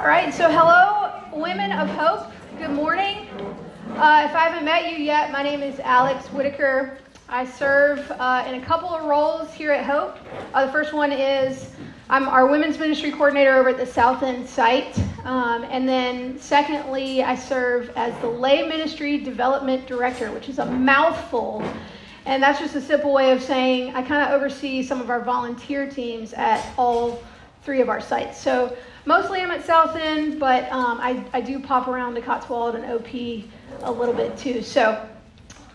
All right, so hello, women of hope. Good morning. Uh, if I haven't met you yet, my name is Alex Whitaker. I serve uh, in a couple of roles here at Hope. Uh, the first one is I'm our women's ministry coordinator over at the South End site. Um, and then, secondly, I serve as the lay ministry development director, which is a mouthful. And that's just a simple way of saying I kind of oversee some of our volunteer teams at all three of our sites. So mostly I'm at South End, but um, I, I do pop around to Cotswold and OP a little bit too. So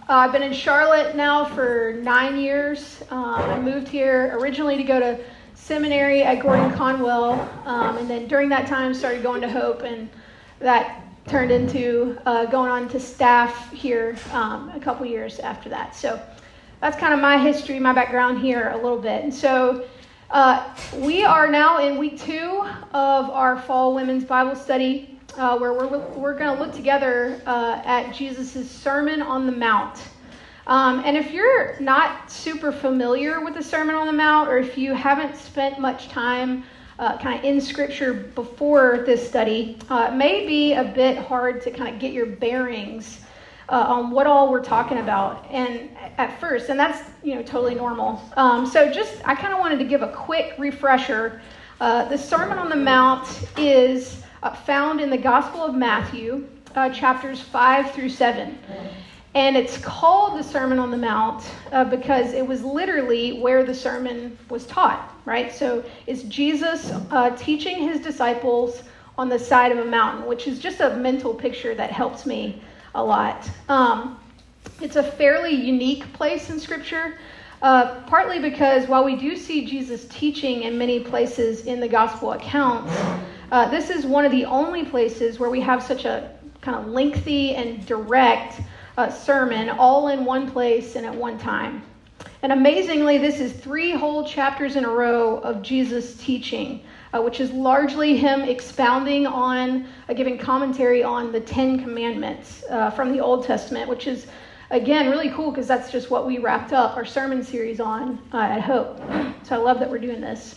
uh, I've been in Charlotte now for nine years. Um, I moved here originally to go to seminary at Gordon Conwell, um, and then during that time started going to Hope, and that turned into uh, going on to staff here um, a couple years after that. So that's kind of my history, my background here a little bit. And so uh, we are now in week two of our fall women's Bible study, uh, where we're, we're going to look together uh, at Jesus' Sermon on the Mount. Um, and if you're not super familiar with the Sermon on the Mount, or if you haven't spent much time uh, kind of in Scripture before this study, uh, it may be a bit hard to kind of get your bearings uh, on what all we're talking about. And at first and that's you know totally normal. Um, so just i kind of wanted to give a quick refresher. Uh, the sermon on the mount is uh, found in the gospel of matthew uh, chapters 5 through 7 and it's called the sermon on the mount uh, because it was literally where the sermon was taught right? So it's jesus uh, teaching his disciples on the side of a mountain which is just a mental picture that helps me a lot. Um, it's a fairly unique place in Scripture, uh, partly because while we do see Jesus teaching in many places in the gospel accounts, uh, this is one of the only places where we have such a kind of lengthy and direct uh, sermon all in one place and at one time. And amazingly, this is three whole chapters in a row of Jesus teaching uh, which is largely him expounding on, uh, giving commentary on the Ten Commandments uh, from the Old Testament, which is, again, really cool because that's just what we wrapped up our sermon series on uh, at Hope. So I love that we're doing this.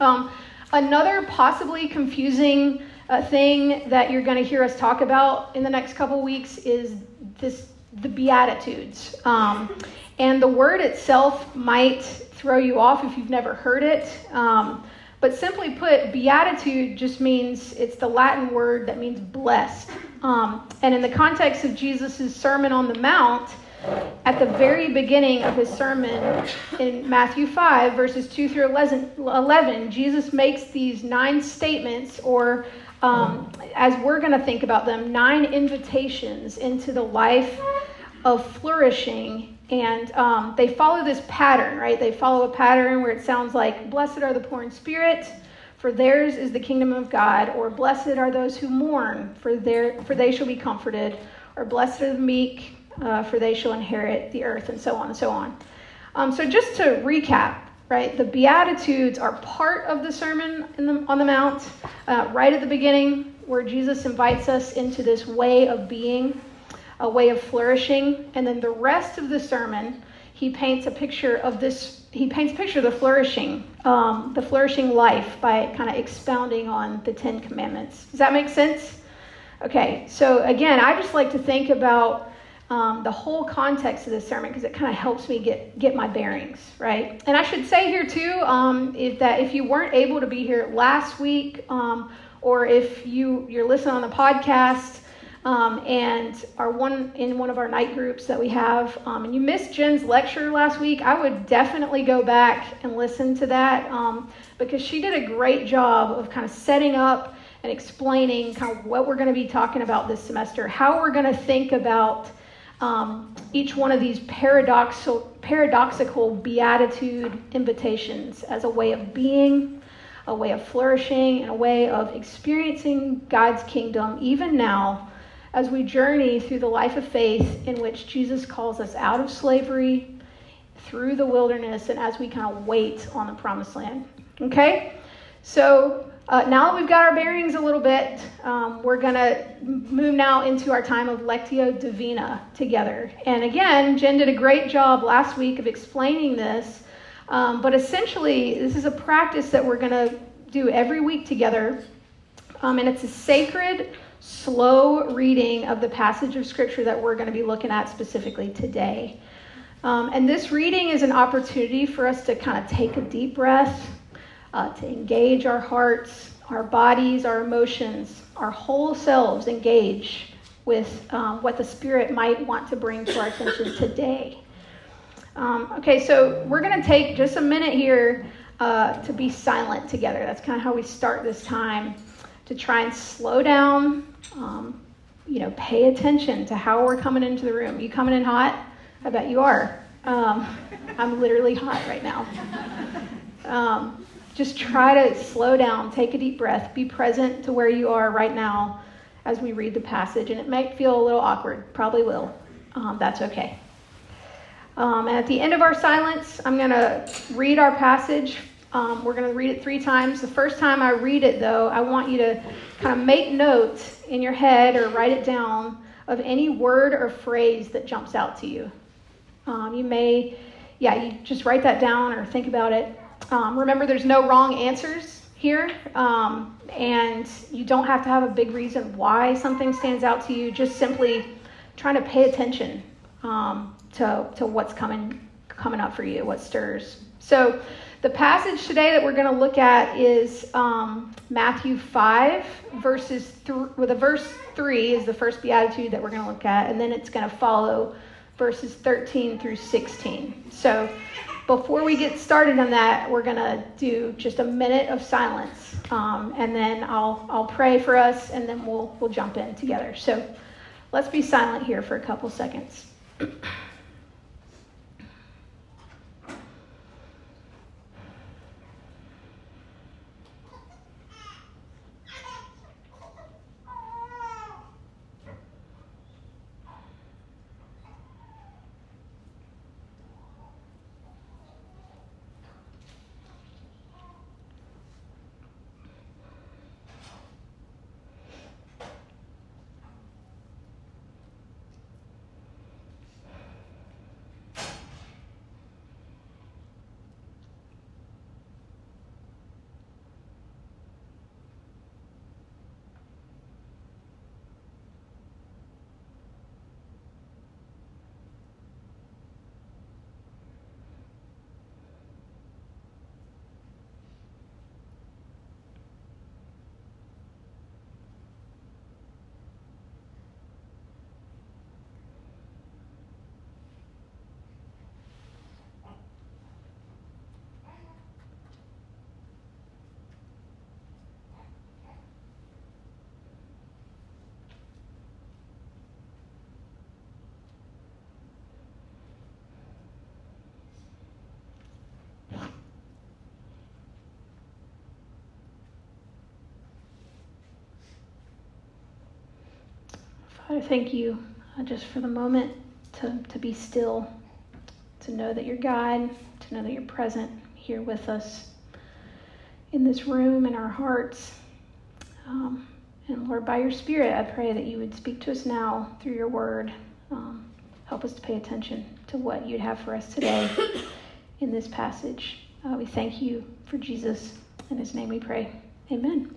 Um, another possibly confusing uh, thing that you're going to hear us talk about in the next couple weeks is this the Beatitudes. Um, and the word itself might throw you off if you've never heard it. Um, but simply put, beatitude just means it's the Latin word that means blessed. Um, and in the context of Jesus' Sermon on the Mount, at the very beginning of his sermon in Matthew 5, verses 2 through 11, Jesus makes these nine statements, or um, as we're going to think about them, nine invitations into the life of flourishing and um, they follow this pattern, right? They follow a pattern where it sounds like, Blessed are the poor in spirit, for theirs is the kingdom of God, or Blessed are those who mourn, for, their, for they shall be comforted, or Blessed are the meek, uh, for they shall inherit the earth, and so on and so on. Um, so, just to recap, right, the Beatitudes are part of the Sermon the, on the Mount, uh, right at the beginning, where Jesus invites us into this way of being a way of flourishing. And then the rest of the sermon, he paints a picture of this, he paints a picture of the flourishing, um, the flourishing life by kind of expounding on the Ten Commandments. Does that make sense? Okay, so again, I just like to think about um, the whole context of this sermon because it kind of helps me get get my bearings right. And I should say here too, um, if that if you weren't able to be here last week, um, or if you you're listening on the podcast, um, and are one in one of our night groups that we have. Um, and you missed Jen's lecture last week. I would definitely go back and listen to that um, because she did a great job of kind of setting up and explaining kind of what we're going to be talking about this semester, how we're going to think about um, each one of these paradoxical, paradoxical beatitude invitations as a way of being, a way of flourishing, and a way of experiencing God's kingdom even now as we journey through the life of faith in which Jesus calls us out of slavery through the wilderness and as we kind of wait on the promised land. Okay? So uh, now that we've got our bearings a little bit, um, we're going to move now into our time of Lectio Divina together. And again, Jen did a great job last week of explaining this. Um, but essentially, this is a practice that we're going to do every week together Um, and it's a sacred, slow reading of the passage of Scripture that we're going to be looking at specifically today. Um, and this reading is an opportunity for us to kind of take a deep breath, uh, to engage our hearts, our bodies, our emotions, our whole selves engage with um, what the Spirit might want to bring to our attention today. Um, okay, so we're going to take just a minute here uh, to be silent together. That's kind of how we start this time to try and slow down, um, you know, pay attention to how we're coming into the room. You coming in hot? I bet you are. Um, I'm literally hot right now. Um, just try to slow down, take a deep breath, be present to where you are right now as we read the passage. And it might feel a little awkward, probably will. Um, that's okay. Um, and at the end of our silence, I'm going to read our passage. Um, we're going to read it three times. The first time I read it, though, I want you to kind of make notes in your head or write it down of any word or phrase that jumps out to you. Um, you may, yeah, you just write that down or think about it. Um, remember, there's no wrong answers here, um, and you don't have to have a big reason why something stands out to you. Just simply trying to pay attention um, to, to what's coming coming up for you, what stirs. So, the passage today that we're going to look at is um, Matthew 5, verses th- well, the verse 3 is the first beatitude that we're going to look at, and then it's going to follow verses 13 through 16. So, before we get started on that, we're going to do just a minute of silence, um, and then I'll, I'll pray for us, and then we'll, we'll jump in together. So, let's be silent here for a couple seconds. Father, thank you uh, just for the moment to, to be still, to know that you're God, to know that you're present here with us in this room, in our hearts. Um, and Lord, by your Spirit, I pray that you would speak to us now through your word. Um, help us to pay attention to what you'd have for us today in this passage. Uh, we thank you for Jesus. In his name we pray. Amen.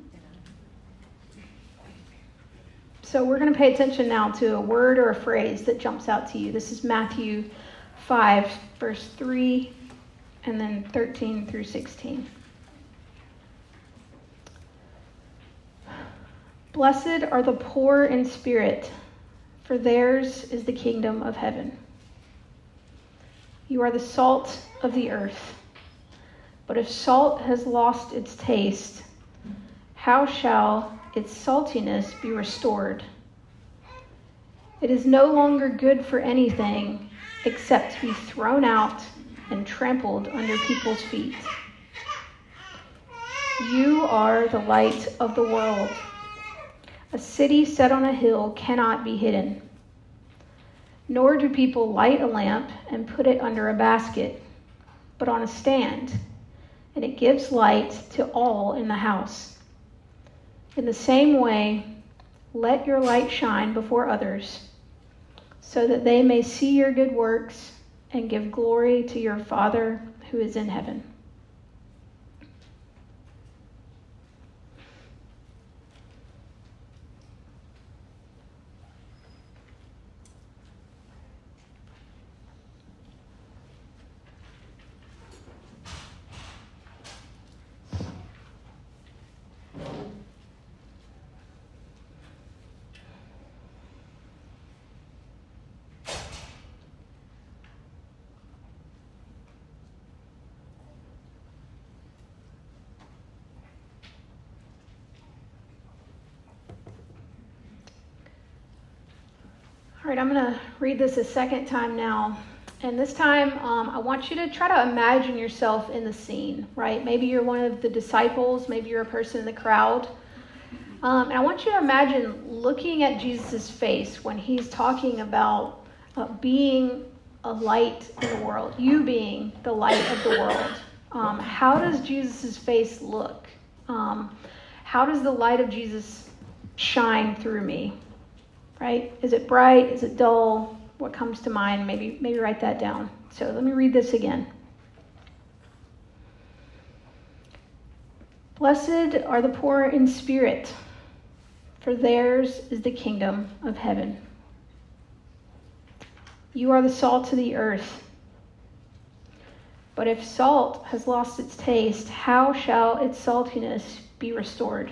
So we're going to pay attention now to a word or a phrase that jumps out to you. This is Matthew 5, verse 3, and then 13 through 16. Blessed are the poor in spirit, for theirs is the kingdom of heaven. You are the salt of the earth. But if salt has lost its taste, how shall its saltiness be restored. It is no longer good for anything except to be thrown out and trampled under people's feet. You are the light of the world. A city set on a hill cannot be hidden. Nor do people light a lamp and put it under a basket, but on a stand, and it gives light to all in the house. In the same way, let your light shine before others, so that they may see your good works and give glory to your Father who is in heaven. Right, I'm going to read this a second time now. And this time, um, I want you to try to imagine yourself in the scene, right? Maybe you're one of the disciples, maybe you're a person in the crowd. Um, and I want you to imagine looking at Jesus' face when he's talking about uh, being a light in the world, you being the light of the world. Um, how does Jesus' face look? Um, how does the light of Jesus shine through me? Right? Is it bright? Is it dull? What comes to mind? Maybe maybe write that down. So let me read this again. Blessed are the poor in spirit, for theirs is the kingdom of heaven. You are the salt of the earth. But if salt has lost its taste, how shall its saltiness be restored?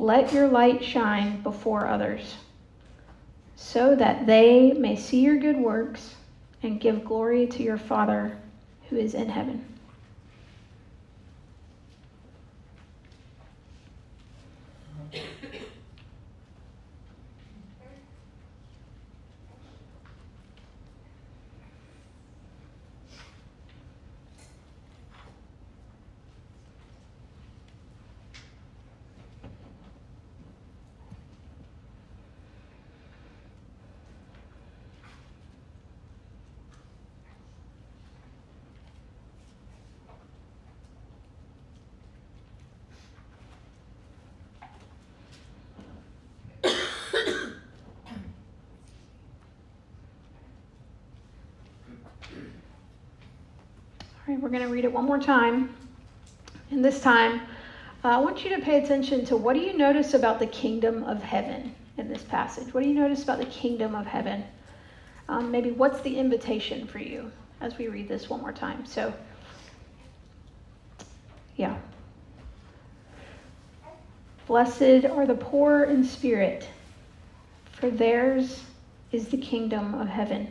let your light shine before others, so that they may see your good works and give glory to your Father who is in heaven. We're going to read it one more time. And this time, uh, I want you to pay attention to what do you notice about the kingdom of heaven in this passage? What do you notice about the kingdom of heaven? Um, maybe what's the invitation for you as we read this one more time? So, yeah. Blessed are the poor in spirit, for theirs is the kingdom of heaven.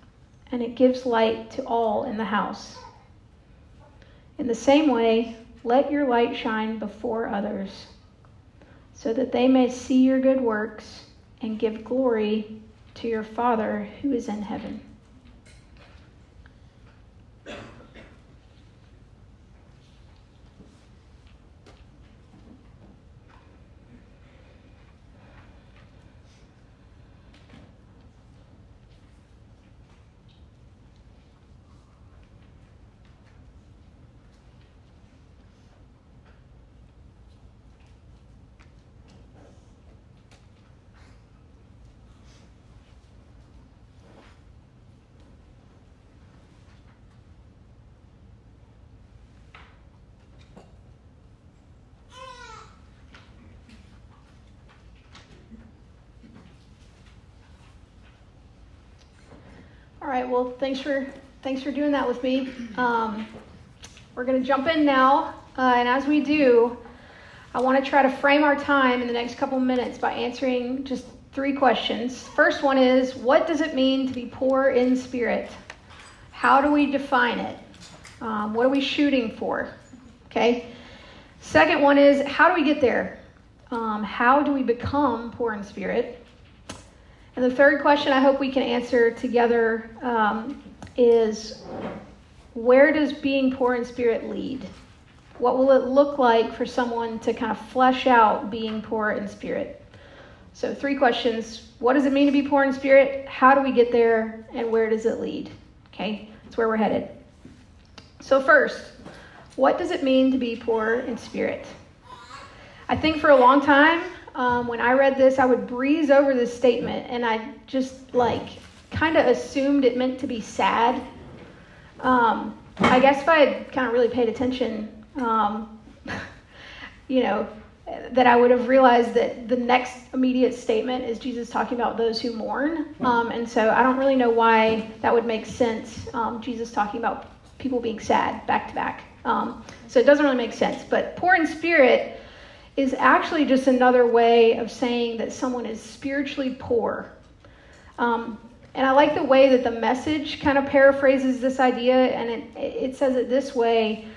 and it gives light to all in the house. In the same way, let your light shine before others, so that they may see your good works and give glory to your Father who is in heaven. right. Well, thanks for thanks for doing that with me. Um, we're going to jump in now, uh, and as we do, I want to try to frame our time in the next couple minutes by answering just three questions. First one is, what does it mean to be poor in spirit? How do we define it? Um, what are we shooting for? Okay. Second one is, how do we get there? Um, how do we become poor in spirit? And the third question I hope we can answer together um, is where does being poor in spirit lead? What will it look like for someone to kind of flesh out being poor in spirit? So, three questions What does it mean to be poor in spirit? How do we get there? And where does it lead? Okay, that's where we're headed. So, first, what does it mean to be poor in spirit? I think for a long time, um, when I read this, I would breeze over this statement and I just like kind of assumed it meant to be sad. Um, I guess if I had kind of really paid attention, um, you know, that I would have realized that the next immediate statement is Jesus talking about those who mourn. Um, and so I don't really know why that would make sense, um, Jesus talking about people being sad back to back. Um, so it doesn't really make sense. But poor in spirit is actually just another way of saying that someone is spiritually poor. Um, and I like the way that the message kind of paraphrases this idea, and it, it says it this way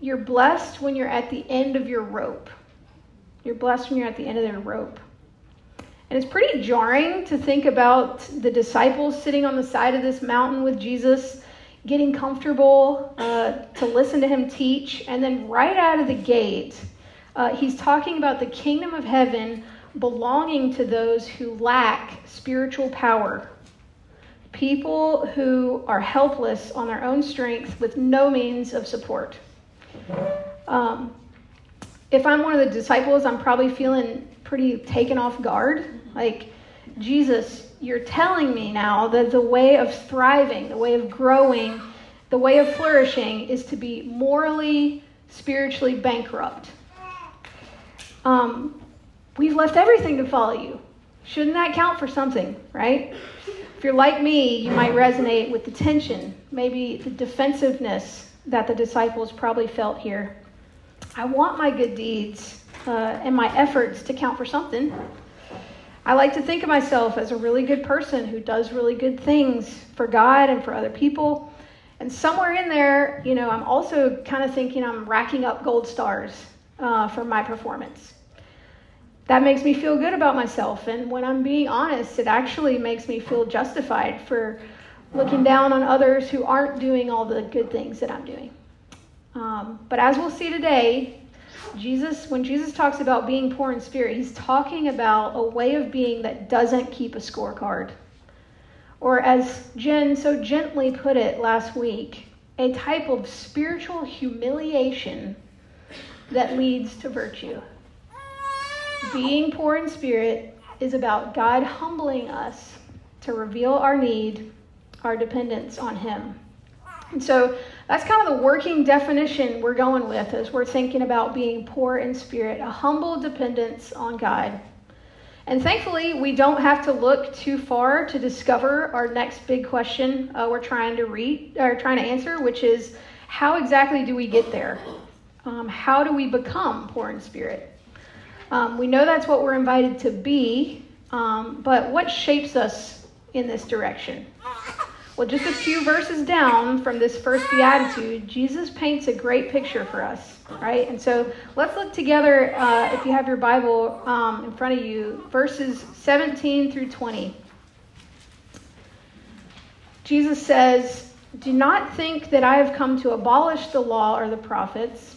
You're blessed when you're at the end of your rope. You're blessed when you're at the end of their rope. And it's pretty jarring to think about the disciples sitting on the side of this mountain with Jesus, getting comfortable uh, to listen to him teach, and then right out of the gate, uh, he's talking about the kingdom of heaven belonging to those who lack spiritual power. People who are helpless on their own strength with no means of support. Um, if I'm one of the disciples, I'm probably feeling pretty taken off guard. Like, Jesus, you're telling me now that the way of thriving, the way of growing, the way of flourishing is to be morally, spiritually bankrupt. Um, we've left everything to follow you. Shouldn't that count for something, right? If you're like me, you might resonate with the tension, maybe the defensiveness that the disciples probably felt here. I want my good deeds uh, and my efforts to count for something. I like to think of myself as a really good person who does really good things for God and for other people. And somewhere in there, you know, I'm also kind of thinking I'm racking up gold stars uh, for my performance. That makes me feel good about myself. And when I'm being honest, it actually makes me feel justified for looking down on others who aren't doing all the good things that I'm doing. Um, but as we'll see today, Jesus, when Jesus talks about being poor in spirit, he's talking about a way of being that doesn't keep a scorecard. Or, as Jen so gently put it last week, a type of spiritual humiliation that leads to virtue. Being poor in spirit is about God humbling us to reveal our need, our dependence on Him. And so that's kind of the working definition we're going with as we're thinking about being poor in spirit, a humble dependence on God. And thankfully, we don't have to look too far to discover our next big question uh, we're trying to read or trying to answer, which is how exactly do we get there? Um, how do we become poor in spirit? Um, we know that's what we're invited to be, um, but what shapes us in this direction? Well, just a few verses down from this first beatitude, Jesus paints a great picture for us, right? And so let's look together, uh, if you have your Bible um, in front of you, verses 17 through 20. Jesus says, Do not think that I have come to abolish the law or the prophets.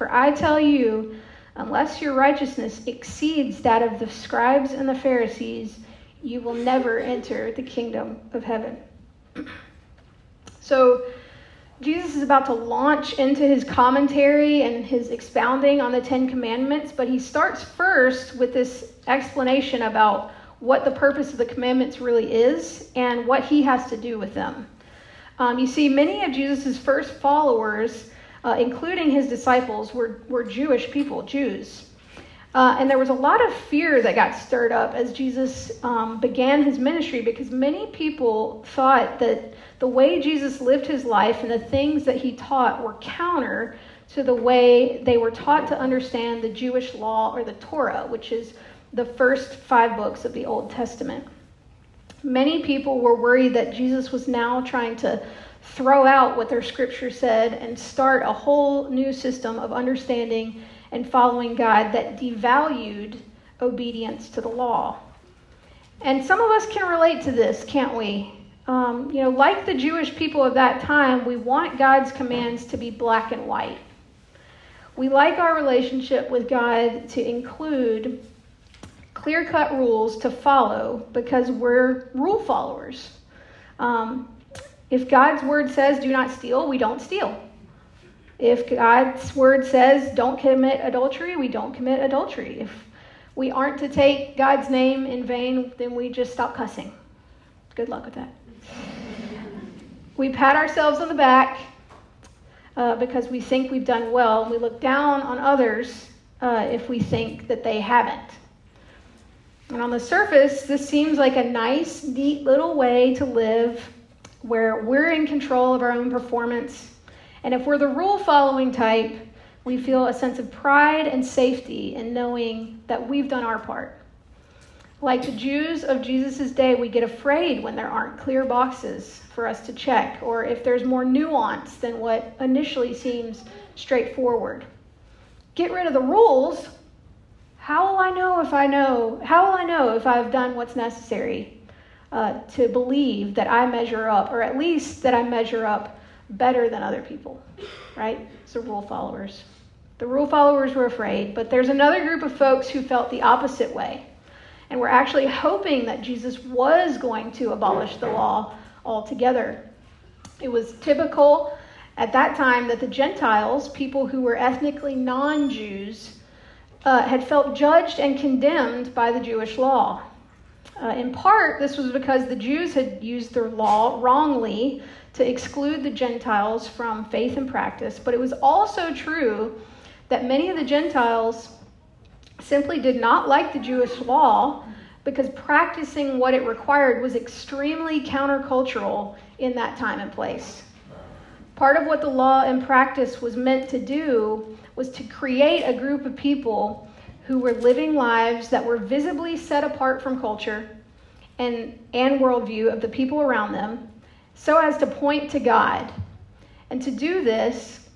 For I tell you, unless your righteousness exceeds that of the scribes and the Pharisees, you will never enter the kingdom of heaven. So, Jesus is about to launch into his commentary and his expounding on the Ten Commandments, but he starts first with this explanation about what the purpose of the commandments really is and what he has to do with them. Um, you see, many of Jesus' first followers, uh, including his disciples, were, were Jewish people, Jews. Uh, and there was a lot of fear that got stirred up as Jesus um, began his ministry because many people thought that the way Jesus lived his life and the things that he taught were counter to the way they were taught to understand the Jewish law or the Torah, which is the first five books of the Old Testament. Many people were worried that Jesus was now trying to throw out what their scripture said and start a whole new system of understanding and following God that devalued obedience to the law. And some of us can relate to this, can't we? Um, you know, like the Jewish people of that time, we want God's commands to be black and white. We like our relationship with God to include clear cut rules to follow because we're rule followers. Um, if God's word says do not steal, we don't steal. If God's word says don't commit adultery, we don't commit adultery. If we aren't to take God's name in vain, then we just stop cussing. Good luck with that. We pat ourselves on the back uh, because we think we've done well, and we look down on others uh, if we think that they haven't. And on the surface, this seems like a nice, neat little way to live where we're in control of our own performance. And if we're the rule following type, we feel a sense of pride and safety in knowing that we've done our part. Like the Jews of Jesus' day, we get afraid when there aren't clear boxes for us to check, or if there's more nuance than what initially seems straightforward. Get rid of the rules. How will I know if I know? How will I know if I've done what's necessary uh, to believe that I measure up, or at least that I measure up better than other people? Right? So, rule followers. The rule followers were afraid, but there's another group of folks who felt the opposite way and were actually hoping that Jesus was going to abolish the law altogether. It was typical at that time that the Gentiles, people who were ethnically non Jews, uh, had felt judged and condemned by the Jewish law. Uh, in part, this was because the Jews had used their law wrongly to exclude the Gentiles from faith and practice, but it was also true that many of the Gentiles simply did not like the Jewish law because practicing what it required was extremely countercultural in that time and place. Part of what the law and practice was meant to do was to create a group of people who were living lives that were visibly set apart from culture and, and worldview of the people around them so as to point to God. And to do this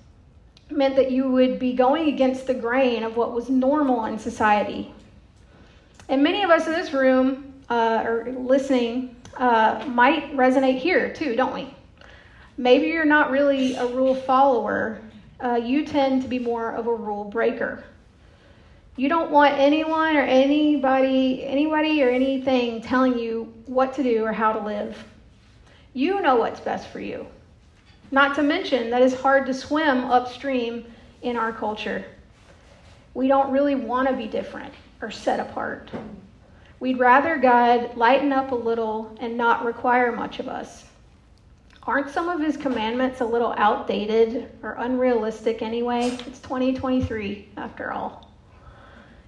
meant that you would be going against the grain of what was normal in society. And many of us in this room uh, or listening uh, might resonate here too, don't we? Maybe you're not really a rule follower. Uh, you tend to be more of a rule breaker. You don't want anyone or anybody, anybody or anything telling you what to do or how to live. You know what's best for you. Not to mention that it's hard to swim upstream in our culture. We don't really want to be different or set apart. We'd rather God lighten up a little and not require much of us. Aren't some of his commandments a little outdated or unrealistic anyway? It's 2023 after all.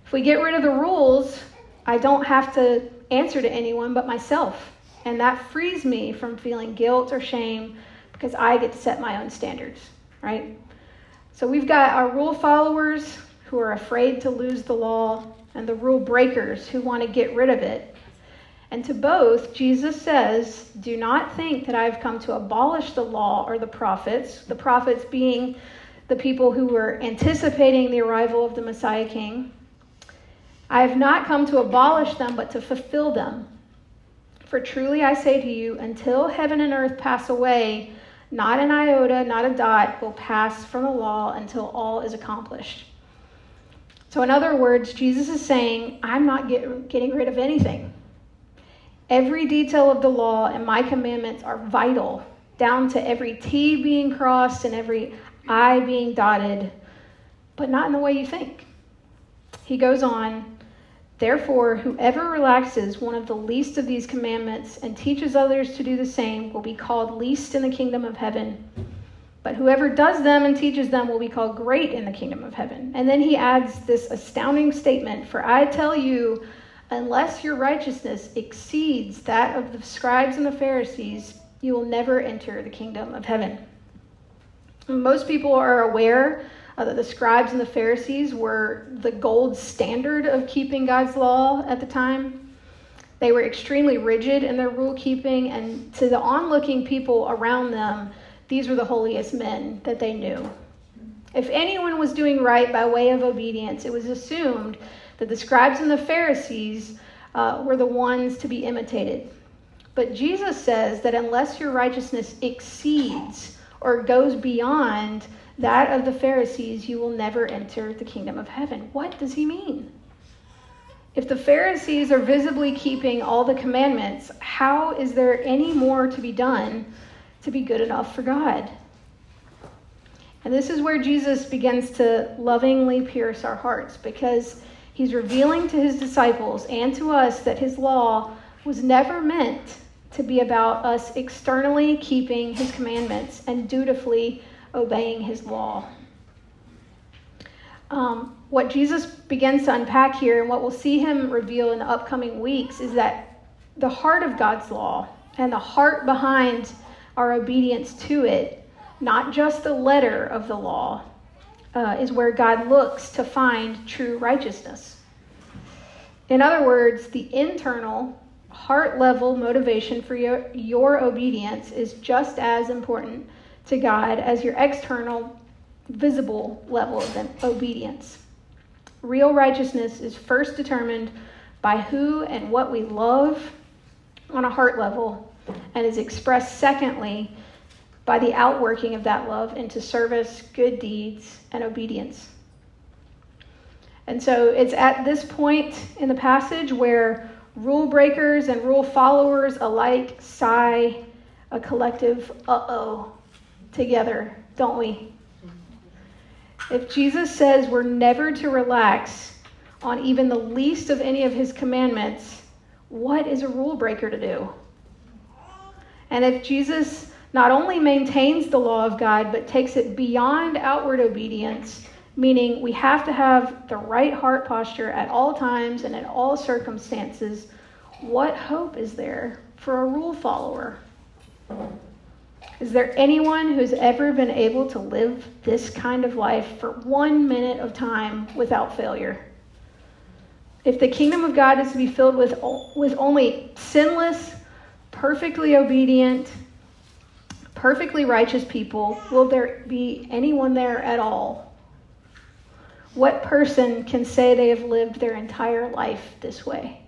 If we get rid of the rules, I don't have to answer to anyone but myself. And that frees me from feeling guilt or shame because I get to set my own standards, right? So we've got our rule followers who are afraid to lose the law and the rule breakers who want to get rid of it. And to both, Jesus says, Do not think that I've come to abolish the law or the prophets, the prophets being the people who were anticipating the arrival of the Messiah King. I have not come to abolish them, but to fulfill them. For truly I say to you, until heaven and earth pass away, not an iota, not a dot will pass from the law until all is accomplished. So, in other words, Jesus is saying, I'm not get, getting rid of anything. Every detail of the law and my commandments are vital, down to every T being crossed and every I being dotted, but not in the way you think. He goes on, Therefore, whoever relaxes one of the least of these commandments and teaches others to do the same will be called least in the kingdom of heaven. But whoever does them and teaches them will be called great in the kingdom of heaven. And then he adds this astounding statement For I tell you, unless your righteousness exceeds that of the scribes and the Pharisees, you will never enter the kingdom of heaven. Most people are aware uh, that the scribes and the Pharisees were the gold standard of keeping God's law at the time. They were extremely rigid in their rule keeping, and to the onlooking people around them, these were the holiest men that they knew. If anyone was doing right by way of obedience, it was assumed that the scribes and the Pharisees uh, were the ones to be imitated. But Jesus says that unless your righteousness exceeds or goes beyond that of the Pharisees, you will never enter the kingdom of heaven. What does he mean? If the Pharisees are visibly keeping all the commandments, how is there any more to be done to be good enough for God? And this is where Jesus begins to lovingly pierce our hearts because he's revealing to his disciples and to us that his law was never meant to be about us externally keeping his commandments and dutifully obeying his law. Um, what Jesus begins to unpack here and what we'll see him reveal in the upcoming weeks is that the heart of God's law and the heart behind our obedience to it, not just the letter of the law, uh, is where God looks to find true righteousness. In other words, the internal heart level motivation for your, your obedience is just as important to God as your external, visible level of obedience. Real righteousness is first determined by who and what we love on a heart level, and is expressed secondly by the outworking of that love into service, good deeds, and obedience. And so it's at this point in the passage where rule breakers and rule followers alike sigh a collective uh oh together, don't we? If Jesus says we're never to relax on even the least of any of his commandments, what is a rule breaker to do? And if Jesus not only maintains the law of God, but takes it beyond outward obedience, meaning we have to have the right heart posture at all times and in all circumstances, what hope is there for a rule follower? Is there anyone who's ever been able to live this kind of life for one minute of time without failure? If the kingdom of God is to be filled with, with only sinless, perfectly obedient, perfectly righteous people, will there be anyone there at all? What person can say they have lived their entire life this way?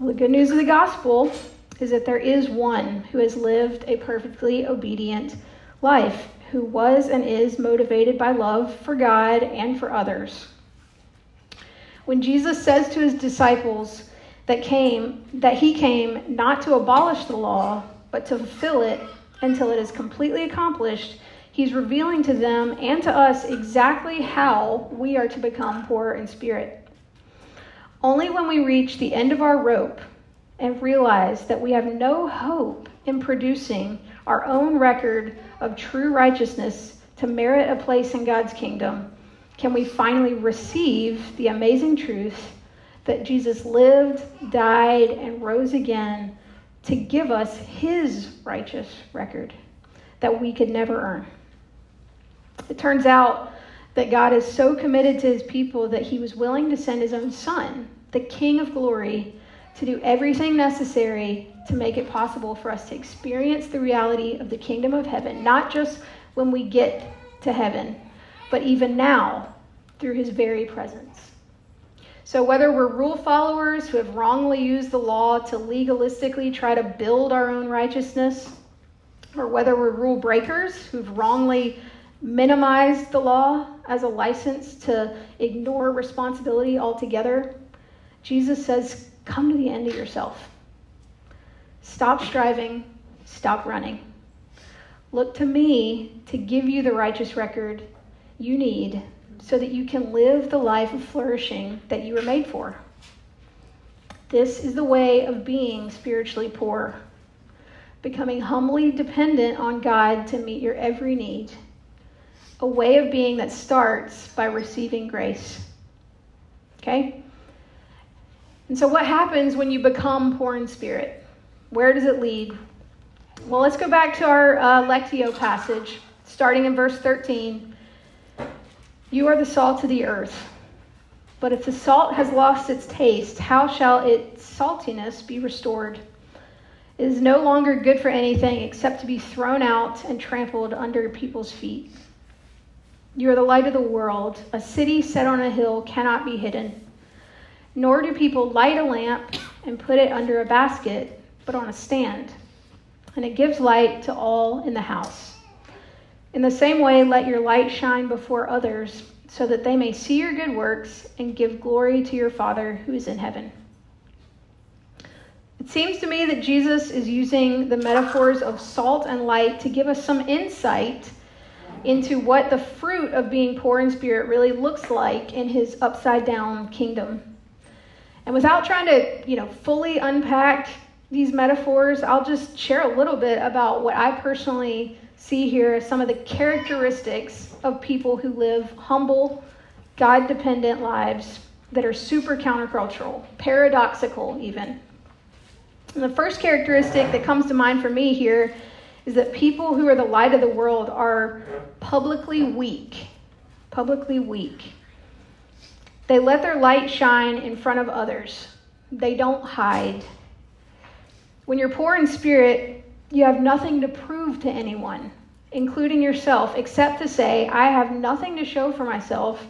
Well, the good news of the gospel is that there is one who has lived a perfectly obedient life, who was and is motivated by love for God and for others. When Jesus says to his disciples that came that he came not to abolish the law, but to fulfill it until it is completely accomplished, he's revealing to them and to us exactly how we are to become poor in spirit. Only when we reach the end of our rope and realize that we have no hope in producing our own record of true righteousness to merit a place in God's kingdom, can we finally receive the amazing truth that Jesus lived, died, and rose again to give us his righteous record that we could never earn. It turns out that God is so committed to his people that he was willing to send his own son, the King of glory, to do everything necessary to make it possible for us to experience the reality of the kingdom of heaven, not just when we get to heaven, but even now through his very presence. So, whether we're rule followers who have wrongly used the law to legalistically try to build our own righteousness, or whether we're rule breakers who've wrongly minimized the law as a license to ignore responsibility altogether, Jesus says Come to the end of yourself. Stop striving, stop running. Look to me to give you the righteous record you need so that you can live the life of flourishing that you were made for. This is the way of being spiritually poor, becoming humbly dependent on God to meet your every need. A way of being that starts by receiving grace. Okay? And so, what happens when you become poor in spirit? Where does it lead? Well, let's go back to our uh, Lectio passage, starting in verse 13. You are the salt of the earth. But if the salt has lost its taste, how shall its saltiness be restored? It is no longer good for anything except to be thrown out and trampled under people's feet. You are the light of the world. A city set on a hill cannot be hidden. Nor do people light a lamp and put it under a basket, but on a stand. And it gives light to all in the house. In the same way, let your light shine before others, so that they may see your good works and give glory to your Father who is in heaven. It seems to me that Jesus is using the metaphors of salt and light to give us some insight into what the fruit of being poor in spirit really looks like in his upside down kingdom. And without trying to, you know, fully unpack these metaphors, I'll just share a little bit about what I personally see here as some of the characteristics of people who live humble, God dependent lives that are super countercultural, paradoxical even. And the first characteristic that comes to mind for me here is that people who are the light of the world are publicly weak. Publicly weak. They let their light shine in front of others, they don't hide. When you're poor in spirit, you have nothing to prove to anyone, including yourself, except to say, I have nothing to show for myself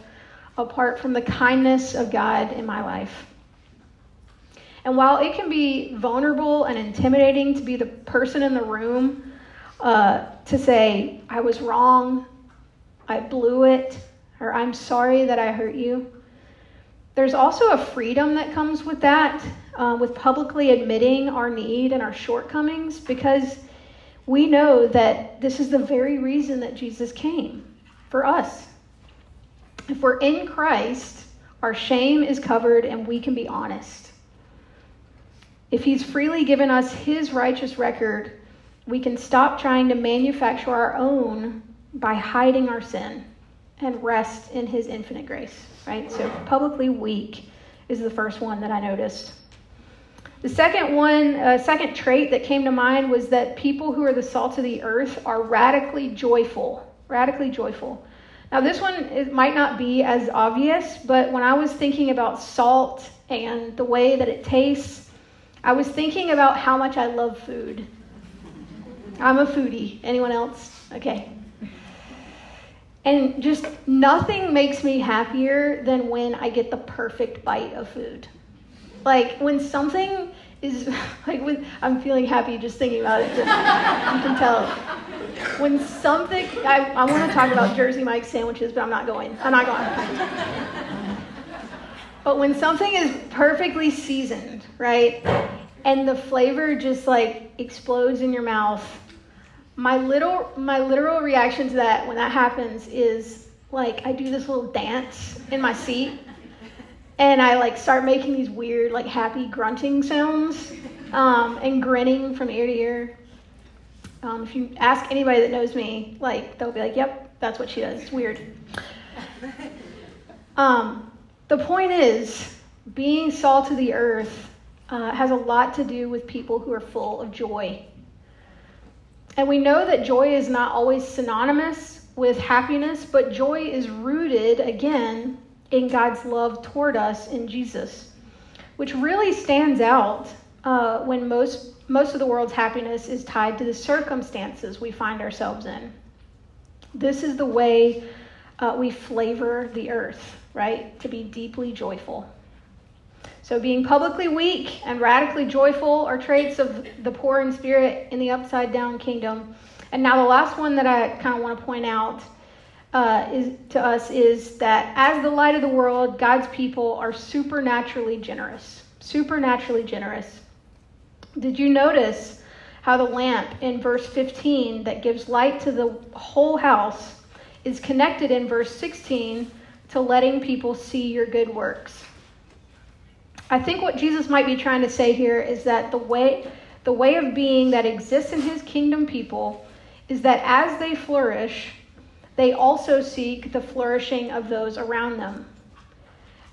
apart from the kindness of God in my life. And while it can be vulnerable and intimidating to be the person in the room uh, to say, I was wrong, I blew it, or I'm sorry that I hurt you, there's also a freedom that comes with that, uh, with publicly admitting our need and our shortcomings, because we know that this is the very reason that Jesus came for us. If we're in Christ, our shame is covered and we can be honest. If He's freely given us His righteous record, we can stop trying to manufacture our own by hiding our sin and rest in His infinite grace, right? So, publicly weak is the first one that I noticed. The second one, uh, second trait that came to mind was that people who are the salt of the earth are radically joyful. Radically joyful. Now, this one it might not be as obvious, but when I was thinking about salt and the way that it tastes, I was thinking about how much I love food. I'm a foodie. Anyone else? Okay. And just nothing makes me happier than when I get the perfect bite of food. Like when something is like when I'm feeling happy just thinking about it. Just, you can tell. When something, I, I want to talk about Jersey Mike sandwiches, but I'm not going. I'm not going. But when something is perfectly seasoned, right, and the flavor just like explodes in your mouth, my little my literal reaction to that when that happens is like I do this little dance in my seat and I like start making these weird like happy grunting sounds um, and grinning from ear to ear. Um, if you ask anybody that knows me, like they'll be like, "Yep, that's what she does." It's weird. Um, the point is, being salt of the earth uh, has a lot to do with people who are full of joy. And we know that joy is not always synonymous with happiness, but joy is rooted, again, in God's love toward us in Jesus, which really stands out uh, when most, most of the world's happiness is tied to the circumstances we find ourselves in. This is the way uh, we flavor the earth, right? To be deeply joyful. So, being publicly weak and radically joyful are traits of the poor in spirit in the upside down kingdom. And now, the last one that I kind of want to point out uh, is, to us is that as the light of the world, God's people are supernaturally generous. Supernaturally generous. Did you notice how the lamp in verse 15 that gives light to the whole house is connected in verse 16 to letting people see your good works? I think what Jesus might be trying to say here is that the way the way of being that exists in his kingdom people is that as they flourish, they also seek the flourishing of those around them.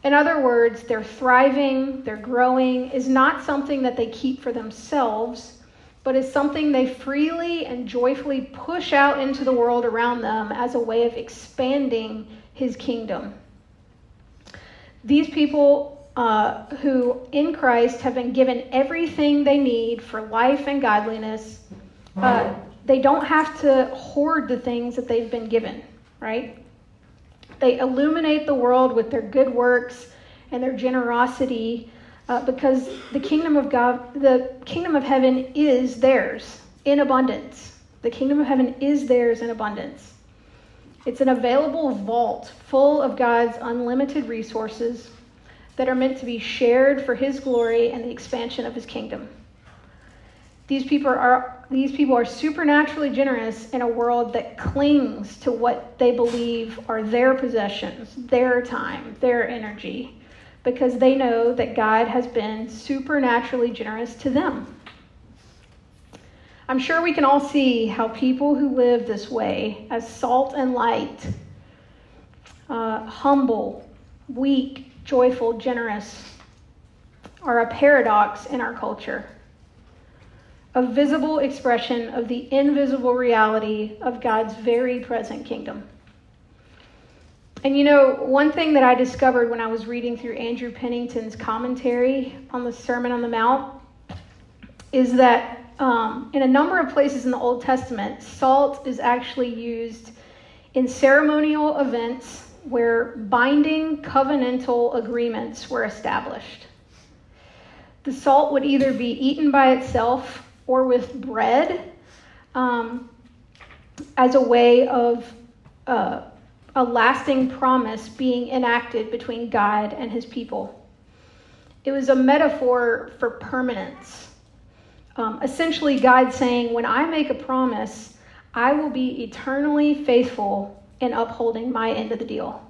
In other words, their thriving, their growing is not something that they keep for themselves, but is something they freely and joyfully push out into the world around them as a way of expanding his kingdom. These people uh, who in Christ have been given everything they need for life and godliness, uh, they don't have to hoard the things that they've been given, right? They illuminate the world with their good works and their generosity uh, because the kingdom of God, the kingdom of heaven is theirs in abundance. The kingdom of heaven is theirs in abundance. It's an available vault full of God's unlimited resources that are meant to be shared for his glory and the expansion of his kingdom. These people are these people are supernaturally generous in a world that clings to what they believe are their possessions, their time, their energy, because they know that God has been supernaturally generous to them. I'm sure we can all see how people who live this way, as salt and light, uh, humble, weak, joyful, generous, are a paradox in our culture. A visible expression of the invisible reality of God's very present kingdom. And you know, one thing that I discovered when I was reading through Andrew Pennington's commentary on the Sermon on the Mount is that um, in a number of places in the Old Testament, salt is actually used in ceremonial events where binding covenantal agreements were established. The salt would either be eaten by itself or with bread um, as a way of uh, a lasting promise being enacted between God and his people. It was a metaphor for permanence um, essentially, God saying, When I make a promise, I will be eternally faithful in upholding my end of the deal.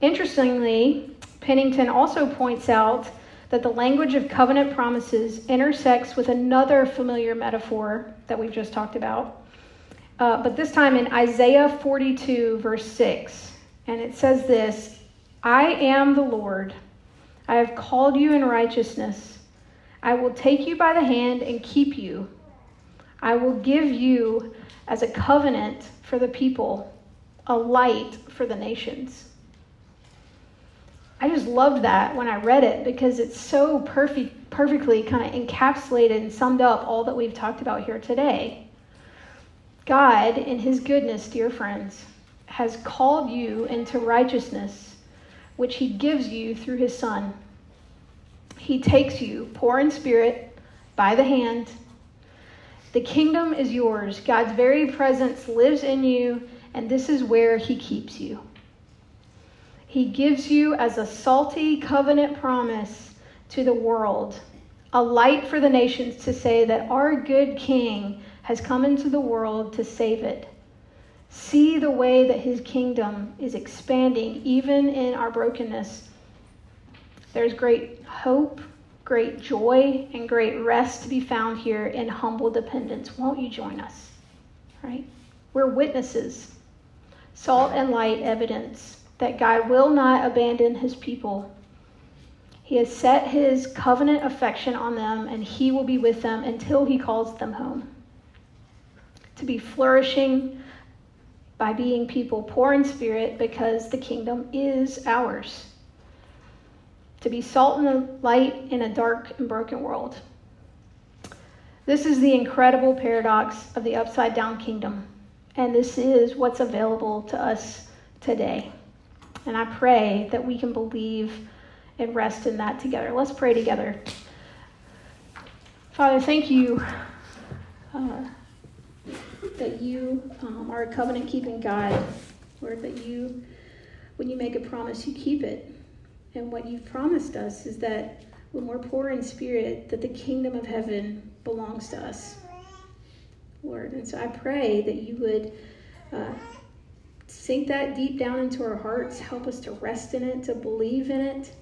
Interestingly, Pennington also points out that the language of covenant promises intersects with another familiar metaphor that we've just talked about, uh, but this time in Isaiah 42, verse 6. And it says this I am the Lord, I have called you in righteousness. I will take you by the hand and keep you. I will give you as a covenant for the people, a light for the nations. I just loved that when I read it because it's so perfect, perfectly kind of encapsulated and summed up all that we've talked about here today. God, in His goodness, dear friends, has called you into righteousness, which He gives you through His Son. He takes you, poor in spirit, by the hand. The kingdom is yours. God's very presence lives in you, and this is where He keeps you. He gives you as a salty covenant promise to the world, a light for the nations to say that our good King has come into the world to save it. See the way that His kingdom is expanding, even in our brokenness there's great hope, great joy, and great rest to be found here in humble dependence. Won't you join us? Right? We're witnesses, salt and light evidence that God will not abandon his people. He has set his covenant affection on them, and he will be with them until he calls them home. To be flourishing by being people poor in spirit because the kingdom is ours to be salt and light in a dark and broken world. This is the incredible paradox of the upside down kingdom, and this is what's available to us today. And I pray that we can believe and rest in that together. Let's pray together. Father, thank you uh, that you um, are a covenant keeping God. Lord, that you, when you make a promise, you keep it. And what you've promised us is that when we're poor in spirit, that the kingdom of heaven belongs to us, Lord. And so I pray that you would uh, sink that deep down into our hearts, help us to rest in it, to believe in it,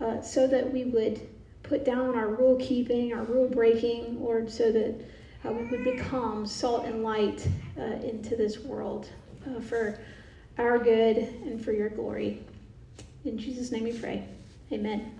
uh, so that we would put down our rule keeping, our rule breaking, Lord, so that uh, we would become salt and light uh, into this world uh, for our good and for your glory. In Jesus' name we pray. Amen.